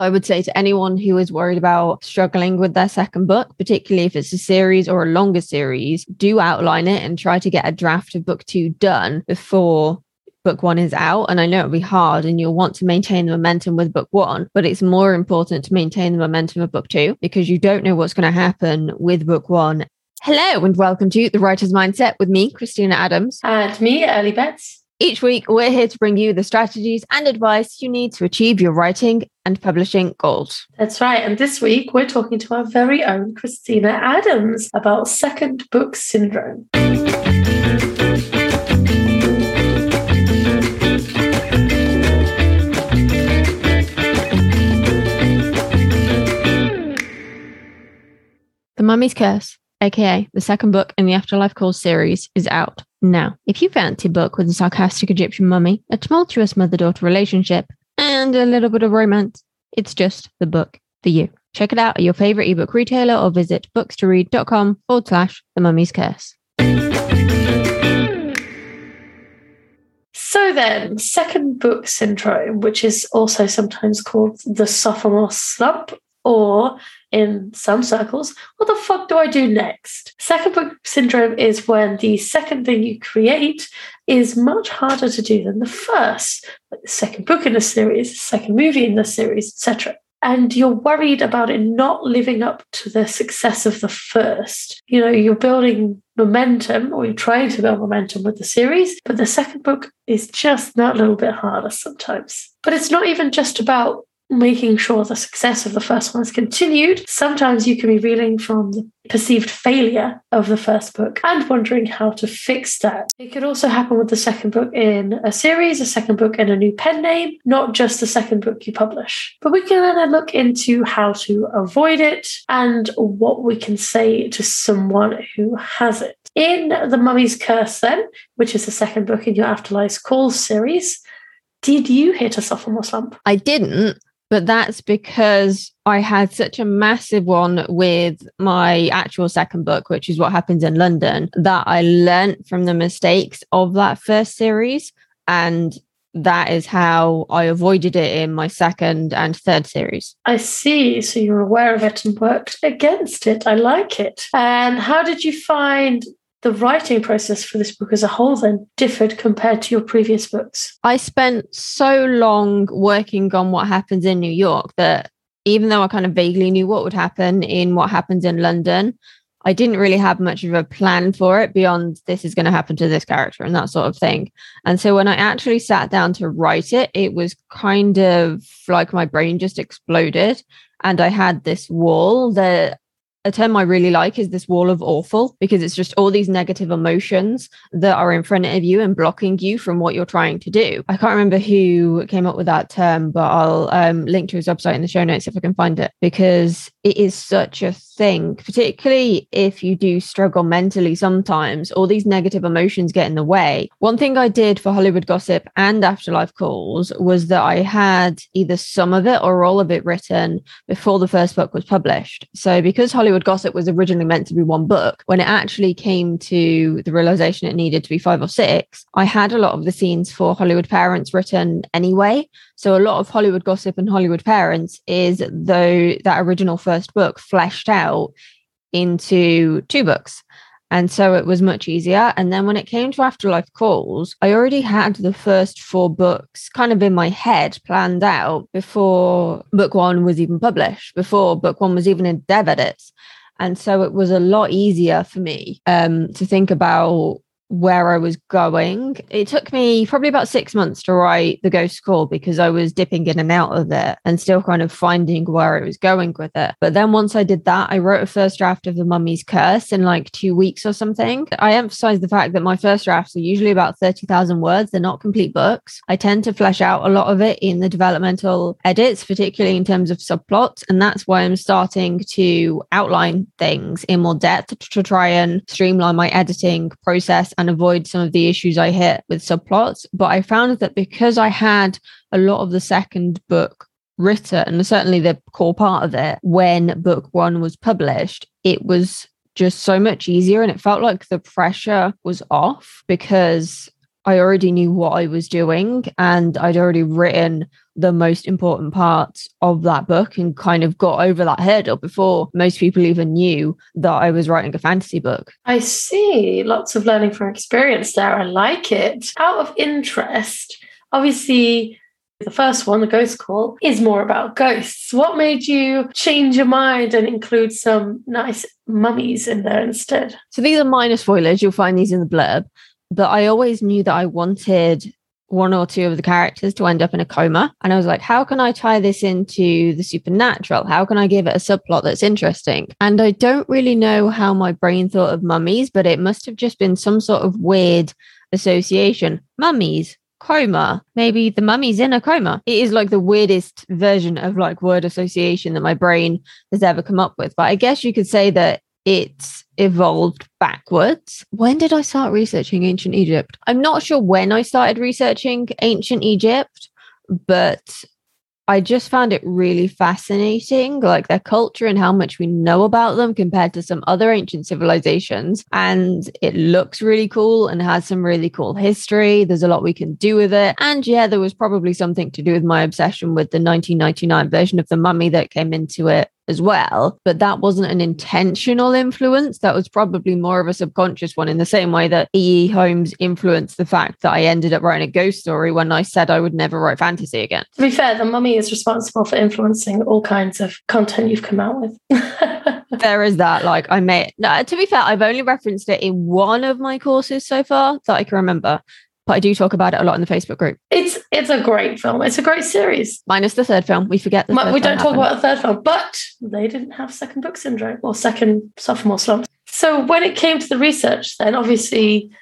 I would say to anyone who is worried about struggling with their second book, particularly if it's a series or a longer series, do outline it and try to get a draft of book two done before book one is out. And I know it'll be hard and you'll want to maintain the momentum with book one, but it's more important to maintain the momentum of book two because you don't know what's going to happen with book one. Hello and welcome to The Writer's Mindset with me, Kristina Adams. And me, Ellie Betts. Each week, we're here to bring you the strategies and advice you need to achieve your writing and publishing goals. That's right. And this week, we're talking to our very own Kristina Adams about second book syndrome. The Mummy's Curse, aka the second book in the Afterlife Calls series, is out now. If you fancy a book with a sarcastic Egyptian mummy, a tumultuous mother daughter relationship, and a little bit of romance, it's just the book for you. Check it out at your favorite ebook retailer or visit books2read.com forward slash the mummy's curse. So then, second book syndrome, which is also sometimes called the sophomore slump or in some circles, what the fuck do I do next? Second book syndrome is when the second thing you create is much harder to do than the first, like the second book in a series, second movie in the series, etc. And you're worried about it not living up to the success of the first. You know, you're building momentum or you're trying to build momentum with the series, but the second book is just that little bit harder sometimes. But it's not even just about making sure the success of the first one is continued. Sometimes you can be reeling from the perceived failure of the first book and wondering how to fix that. It could also happen with the second book in a series, a second book in a new pen name, not just the second book you publish. But we can then look into how to avoid it and what we can say to someone who has it. In The Mummy's Curse, then, which is the second book in your Afterlife Calls series, did you hit a sophomore slump? I didn't, but that's because I had such a massive one with my actual second book, which is what happens in London, that I learned from the mistakes of that first series. And that is how I avoided it in my second and third series. I see. So you're aware of it and worked against it. I like it. And how did you find the writing process for this book as a whole then differed compared to your previous books? I spent so long working on what happens in New York that even though I kind of vaguely knew what would happen in what happens in London, I didn't really have much of a plan for it beyond this is going to happen to this character and that sort of thing. And so when I actually sat down to write it, it was kind of like my brain just exploded. And I had this wall that a term I really like is this wall of awful because it's just all these negative emotions that are in front of you and blocking you from what you're trying to do. I can't remember who came up with that term, but I'll um, link to his website in the show notes if I can find it because it is such a thing, particularly if you do struggle mentally sometimes, all these negative emotions get in the way. One thing I did for Hollywood Gossip and Afterlife Calls was that I had either some of it or all of it written before the first book was published. So because Hollywood Gossip was originally meant to be one book, when it actually came to the realization it needed to be five or six, I had a lot of the scenes for Hollywood Parents written anyway. So a lot of Hollywood Gossip and Hollywood Parents is though that original first book fleshed out into two books. And so it was much easier. And then when it came to Afterlife Calls, I already had the first four books kind of in my head planned out before book one was even published, before book one was even in dev edits. And so it was a lot easier for me um, to think about where I was going. It took me probably about six months to write The Ghost Call because I was dipping in and out of it and still kind of finding where I was going with it. But then once I did that, I wrote a first draft of The Mummy's Curse in like two weeks or something. I emphasize the fact that my first drafts are usually about 30,000 words. They're not complete books. I tend to flesh out a lot of it in the developmental edits, particularly in terms of subplots. And that's why I'm starting to outline things in more depth to try and streamline my editing process and avoid some of the issues I hit with subplots. But I found that because I had a lot of the second book written, and certainly the core part of it, when book one was published, it was just so much easier. And it felt like the pressure was off because I already knew what I was doing and I'd already written the most important parts of that book and kind of got over that hurdle before most people even knew that I was writing a fantasy book. I see. Lots of learning from experience there. I like it. Out of interest, obviously, the first one, the ghost call, is more about ghosts. What made you change your mind and include some nice mummies in there instead? So these are minor spoilers. You'll find these in the blurb. But I always knew that I wanted one or two of the characters to end up in a coma. And I was like, how can I tie this into the supernatural? How can I give it a subplot that's interesting? And I don't really know how my brain thought of mummies, but it must have just been some sort of weird association. Mummies, coma. Maybe the mummy's in a coma. It is like the weirdest version of like word association that my brain has ever come up with. But I guess you could say that it's evolved backwards. When did I start researching ancient Egypt? I'm not sure when I started researching ancient Egypt, but I just found it really fascinating, like their culture and how much we know about them compared to some other ancient civilizations. And it looks really cool and has some really cool history. There's a lot we can do with it. And yeah, there was probably something to do with my obsession with the 1999 version of The Mummy that came into it as well. But that wasn't an intentional influence. That was probably more of a subconscious one, in the same way that E.E. Holmes influenced the fact that I ended up writing a ghost story when I said I would never write fantasy again. To be fair, the mummy is responsible for influencing all kinds of content you've come out with. there is that. Like I may no, to be fair, I've only referenced it in one of my courses so far that I can remember but I do talk about it a lot in the Facebook group. It's it's a great film. It's a great series. Minus the third film. We forget the We don't talk happened. about the third film, but they didn't have second book syndrome or second sophomore slump. So when it came to the research, then obviously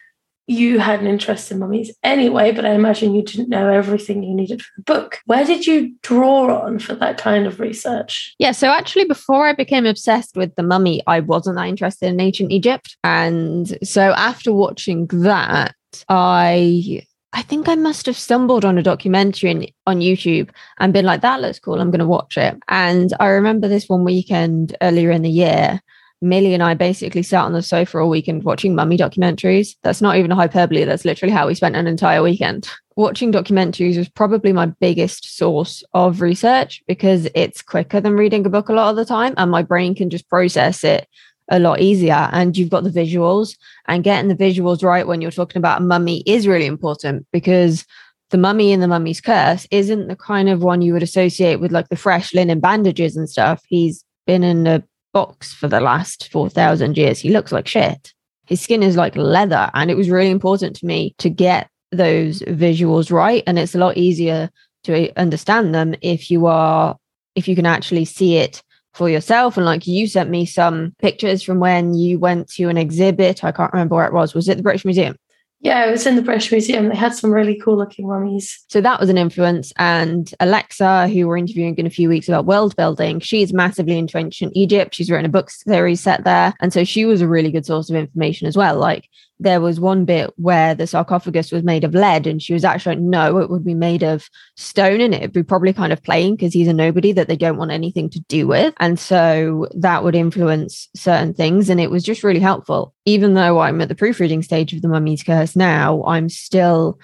you had an interest in mummies anyway, but I imagine you didn't know everything you needed for the book. Where did you draw on for that kind of research? Yeah, so actually, before I became obsessed with the mummy, I wasn't that interested in ancient Egypt. And so after watching that, I I think I must have stumbled on a documentary in, on YouTube and been like, that looks cool. I'm going to watch it. And I remember this one weekend earlier in the year. Millie and I basically sat on the sofa all weekend watching mummy documentaries. That's not even a hyperbole. That's literally how we spent an entire weekend. Watching documentaries was probably my biggest source of research because it's quicker than reading a book a lot of the time. And my brain can just process it a lot easier. And you've got the visuals and getting the visuals right when you're talking about a mummy is really important because the mummy in the mummy's curse isn't the kind of one you would associate with like the fresh linen bandages and stuff. He's been in a box for the last 4000 years. He looks like shit. His skin is like leather and it was really important to me to get those visuals right. And it's a lot easier to understand them if you are if you can actually see it for yourself. And like you sent me some pictures from when you went to an exhibit. I can't remember where it was. Was it the British Museum? Yeah, it was in the British Museum. They had some really cool looking mummies. So that was an influence. And Alexa, who we're interviewing in a few weeks about world building, she's massively into ancient Egypt. She's written a book series set there. And so she was a really good source of information as well. Like there was one bit where the sarcophagus was made of lead and she was actually like, no, it would be made of stone and it'd be probably kind of plain because he's a nobody that they don't want anything to do with. And so that would influence certain things. And it was just really helpful. Even though I'm at the proofreading stage of the Mummy's Curse now, I'm still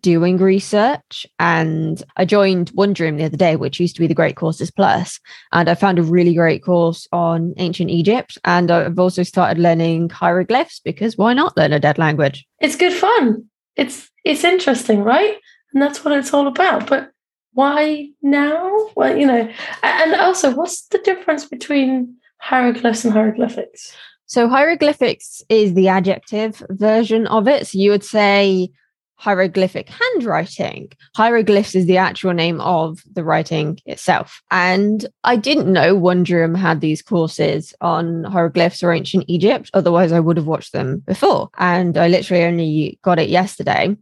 doing research and I joined Wondrium the other day, which used to be the Great Courses Plus, and I found a really great course on ancient Egypt. And I've also started learning hieroglyphs because why not learn a dead language? It's good fun. It's it's interesting, right? And that's what it's all about. But why now? Well, you know, and also what's the difference between hieroglyphs and hieroglyphics? So hieroglyphics is the adjective version of it. So you would say hieroglyphic handwriting. Hieroglyphs is the actual name of the writing itself. And I didn't know Wondrium had these courses on hieroglyphs or ancient Egypt. Otherwise, I would have watched them before. And I literally only got it yesterday.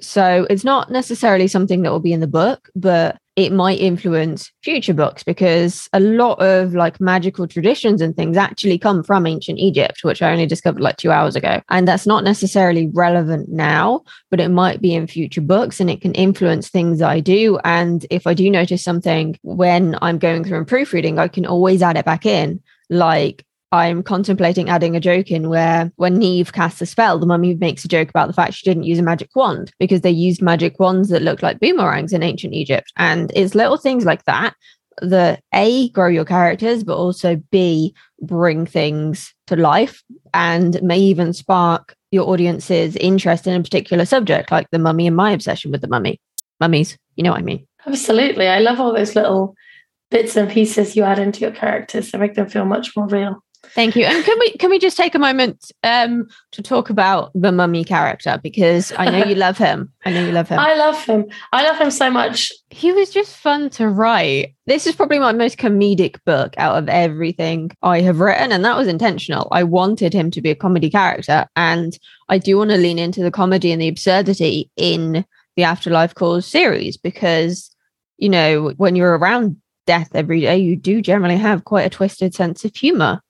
So it's not necessarily something that will be in the book, but it might influence future books because a lot of like magical traditions and things actually come from ancient Egypt, which I only discovered like two hours ago. And that's not necessarily relevant now, but it might be in future books and it can influence things I do. And if I do notice something when I'm going through and proofreading, I can always add it back in. Like I'm contemplating adding a joke in where when Neve casts a spell, the mummy makes a joke about the fact she didn't use a magic wand because they used magic wands that looked like boomerangs in ancient Egypt. And it's little things like that that A, grow your characters, but also B, bring things to life and may even spark your audience's interest in a particular subject, like the mummy and my obsession with the mummy. Mummies, you know what I mean? Absolutely. I love all those little bits and pieces you add into your characters to make them feel much more real. Thank you. And can we can we just take a moment um, to talk about the mummy character because I know you love him. I know you love him. I love him. I love him so much. He was just fun to write. This is probably my most comedic book out of everything I have written, and that was intentional. I wanted him to be a comedy character, and I do want to lean into the comedy and the absurdity in the Afterlife Calls series because you know when you're around death every day, you do generally have quite a twisted sense of humor.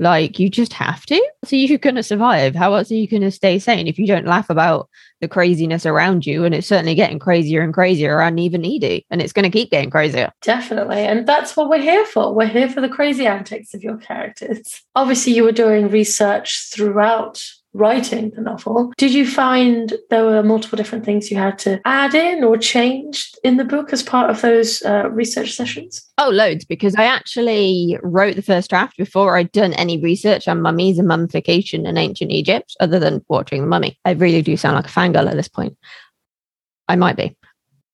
Like you just have to. So you're going to survive. How else are you going to stay sane if you don't laugh about the craziness around you? And it's certainly getting crazier and crazier around even Edie. And it's going to keep getting crazier. Definitely. And that's what we're here for. We're here for the crazy antics of your characters. Obviously, you were doing research throughout writing the novel, did you find there were multiple different things you had to add in or change in the book as part of those uh, research sessions? Oh, loads, because I actually wrote the first draft before I'd done any research on mummies and mummification in ancient Egypt, other than watching the mummy. I really do sound like a fangirl at this point. I might be.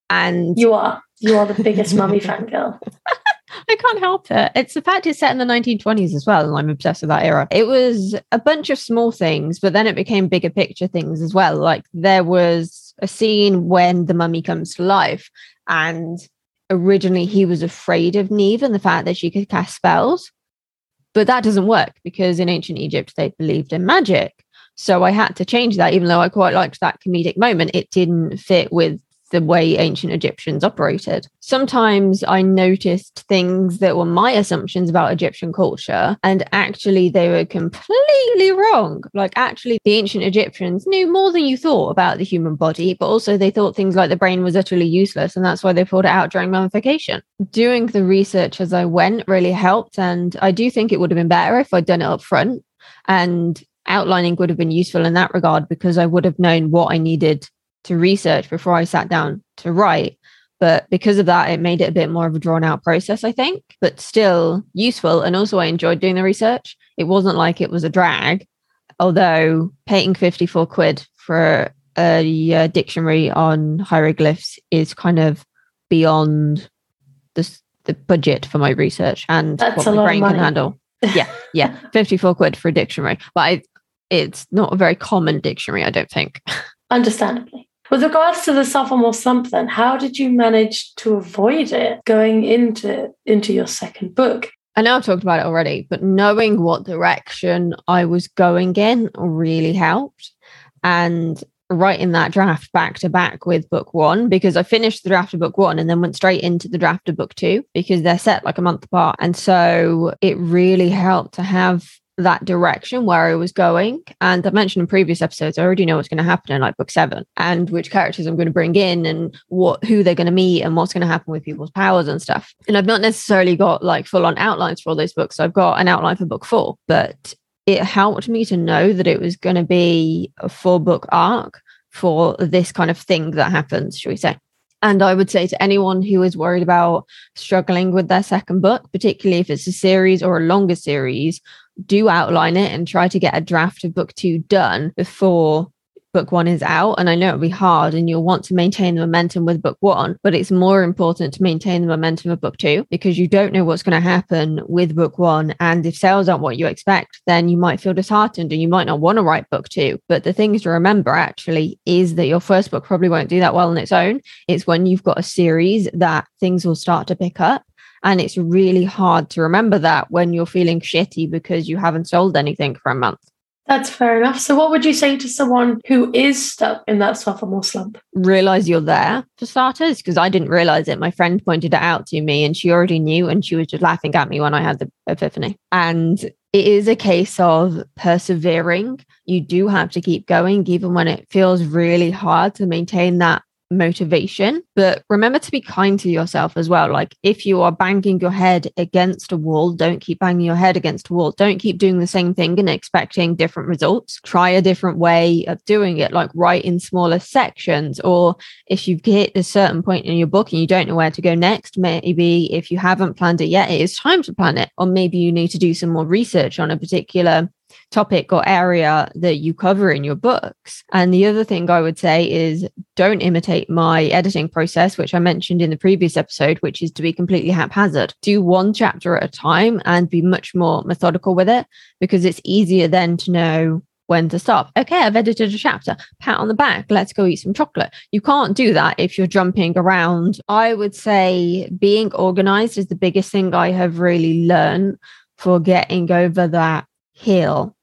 And you are. You are the biggest mummy fangirl. I can't help it. It's the fact it's set in the 1920s as well, and I'm obsessed with that era. It was a bunch of small things, but then it became bigger picture things as well. Like there was a scene when the mummy comes to life, and originally he was afraid of Neve and the fact that she could cast spells. But that doesn't work because in ancient Egypt they believed in magic. So I had to change that, even though I quite liked that comedic moment. It didn't fit with the way ancient Egyptians operated. Sometimes I noticed things that were my assumptions about Egyptian culture, and actually they were completely wrong. Like, actually, the ancient Egyptians knew more than you thought about the human body, but also they thought things like the brain was utterly useless, and that's why they pulled it out during mummification. Doing the research as I went really helped, and I do think it would have been better if I'd done it up front. And outlining would have been useful in that regard because I would have known what I needed to research before I sat down to write. But because of that, it made it a bit more of a drawn out process, I think, but still useful. And also, I enjoyed doing the research. It wasn't like it was a drag, although paying 54 quid for a, a dictionary on hieroglyphs is kind of beyond the, the budget for my research and That's what my brain can handle. Yeah, yeah, 54 quid for a dictionary. But I, it's not a very common dictionary, I don't think. Understandably. With regards to the sophomore slump, then, how did you manage to avoid it going into into your second book? I know I've talked about it already, but knowing what direction I was going in really helped. And writing that draft back to back with book one because I finished the draft of book one and then went straight into the draft of book two because they're set like a month apart. And so it really helped to have that direction where I was going. And I mentioned in previous episodes, I already know what's going to happen in like book seven and which characters I'm going to bring in and what who they're going to meet and what's going to happen with people's powers and stuff. And I've not necessarily got like full on outlines for all those books. I've got an outline for book four, but it helped me to know that it was going to be a four book arc for this kind of thing that happens, should we say. And I would say to anyone who is worried about struggling with their second book, particularly if it's a series or a longer series, do outline it and try to get a draft of book two done before book one is out. And I know it'll be hard and you'll want to maintain the momentum with book one, but it's more important to maintain the momentum of book two because you don't know what's going to happen with book one. And if sales aren't what you expect, then you might feel disheartened and you might not want to write book two. But the things to remember actually is that your first book probably won't do that well on its own. It's when you've got a series that things will start to pick up. And it's really hard to remember that when you're feeling shitty because you haven't sold anything for a month. That's fair enough. So, what would you say to someone who is stuck in that sophomore slump? Realize you're there for starters, because I didn't realize it. My friend pointed it out to me and she already knew, and she was just laughing at me when I had the epiphany. And it is a case of persevering. You do have to keep going, even when it feels really hard to maintain that motivation. But remember to be kind to yourself as well. Like if you are banging your head against a wall, don't keep banging your head against a wall. Don't keep doing the same thing and expecting different results. Try a different way of doing it, like write in smaller sections. Or if you've hit a certain point in your book and you don't know where to go next, maybe if you haven't planned it yet, it is time to plan it. Or maybe you need to do some more research on a particular topic or area that you cover in your books. And the other thing I would say is don't imitate my editing process, which I mentioned in the previous episode, which is to be completely haphazard. Do one chapter at a time and be much more methodical with it because it's easier then to know when to stop. Okay, I've edited a chapter. Pat on the back. Let's go eat some chocolate. You can't do that if you're jumping around. I would say being organized is the biggest thing I have really learned for getting over that hill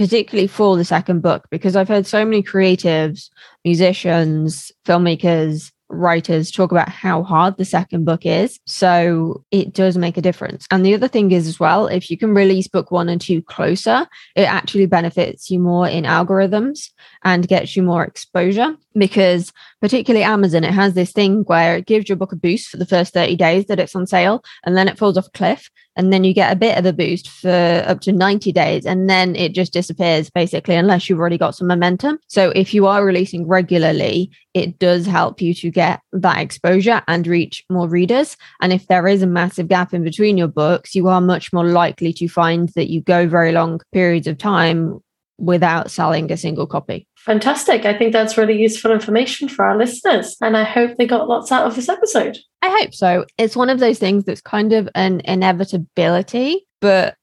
particularly for the second book, because I've heard so many creatives, musicians, filmmakers, writers talk about how hard the second book is. So it does make a difference. And the other thing is, as well, if you can release book one and two closer, it actually benefits you more in algorithms and gets you more exposure because, particularly Amazon, it has this thing where it gives your book a boost for the first 30 days that it's on sale and then it falls off a cliff and then you get a bit of a boost for up to 90 days and then it just disappears basically unless you've already got some momentum so if you are releasing regularly it does help you to get that exposure and reach more readers and if there is a massive gap in between your books you are much more likely to find that you go very long periods of time without selling a single copy. Fantastic. I think that's really useful information for our listeners. And I hope they got lots out of this episode. I hope so. It's one of those things that's kind of an inevitability, but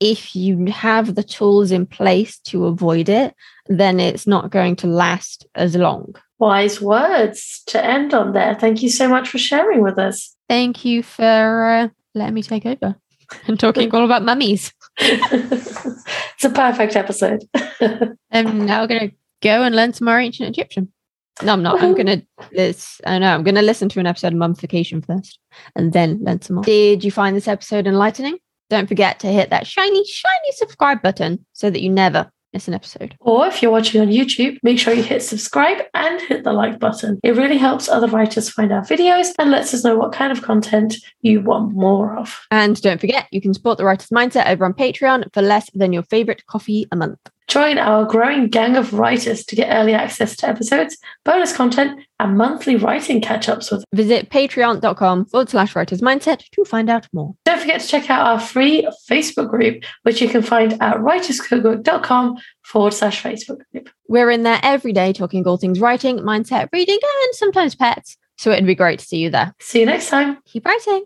if you have the tools in place to avoid it, then it's not going to last as long. Wise words to end on there. Thank you so much for sharing with us. Thank you for uh, letting me take over and talking all about mummies. it's a perfect episode. I'm now going to go and learn some more ancient Egyptian. No, I'm not. I'm gonna. This I know. I'm gonna listen to an episode of Mummification first, and then learn some more. Did you find this episode enlightening? Don't forget to hit that shiny, shiny subscribe button so that you never miss an episode. Or if you're watching on YouTube, make sure you hit subscribe and hit the like button. It really helps other writers find our videos and lets us know what kind of content you want more of. And don't forget, you can support the Writer's Mindset over on Patreon for less than your favorite coffee a month. Join our growing gang of writers to get early access to episodes, bonus content, and monthly writing catch ups with. Visit patreon.com forward slash writers mindset to find out more. Don't forget to check out our free Facebook group, which you can find at writerscookbook.com forward slash Facebook group. We're in there every day talking all things writing, mindset, reading, and sometimes pets. So it'd be great to see you there. See you next time. Keep writing.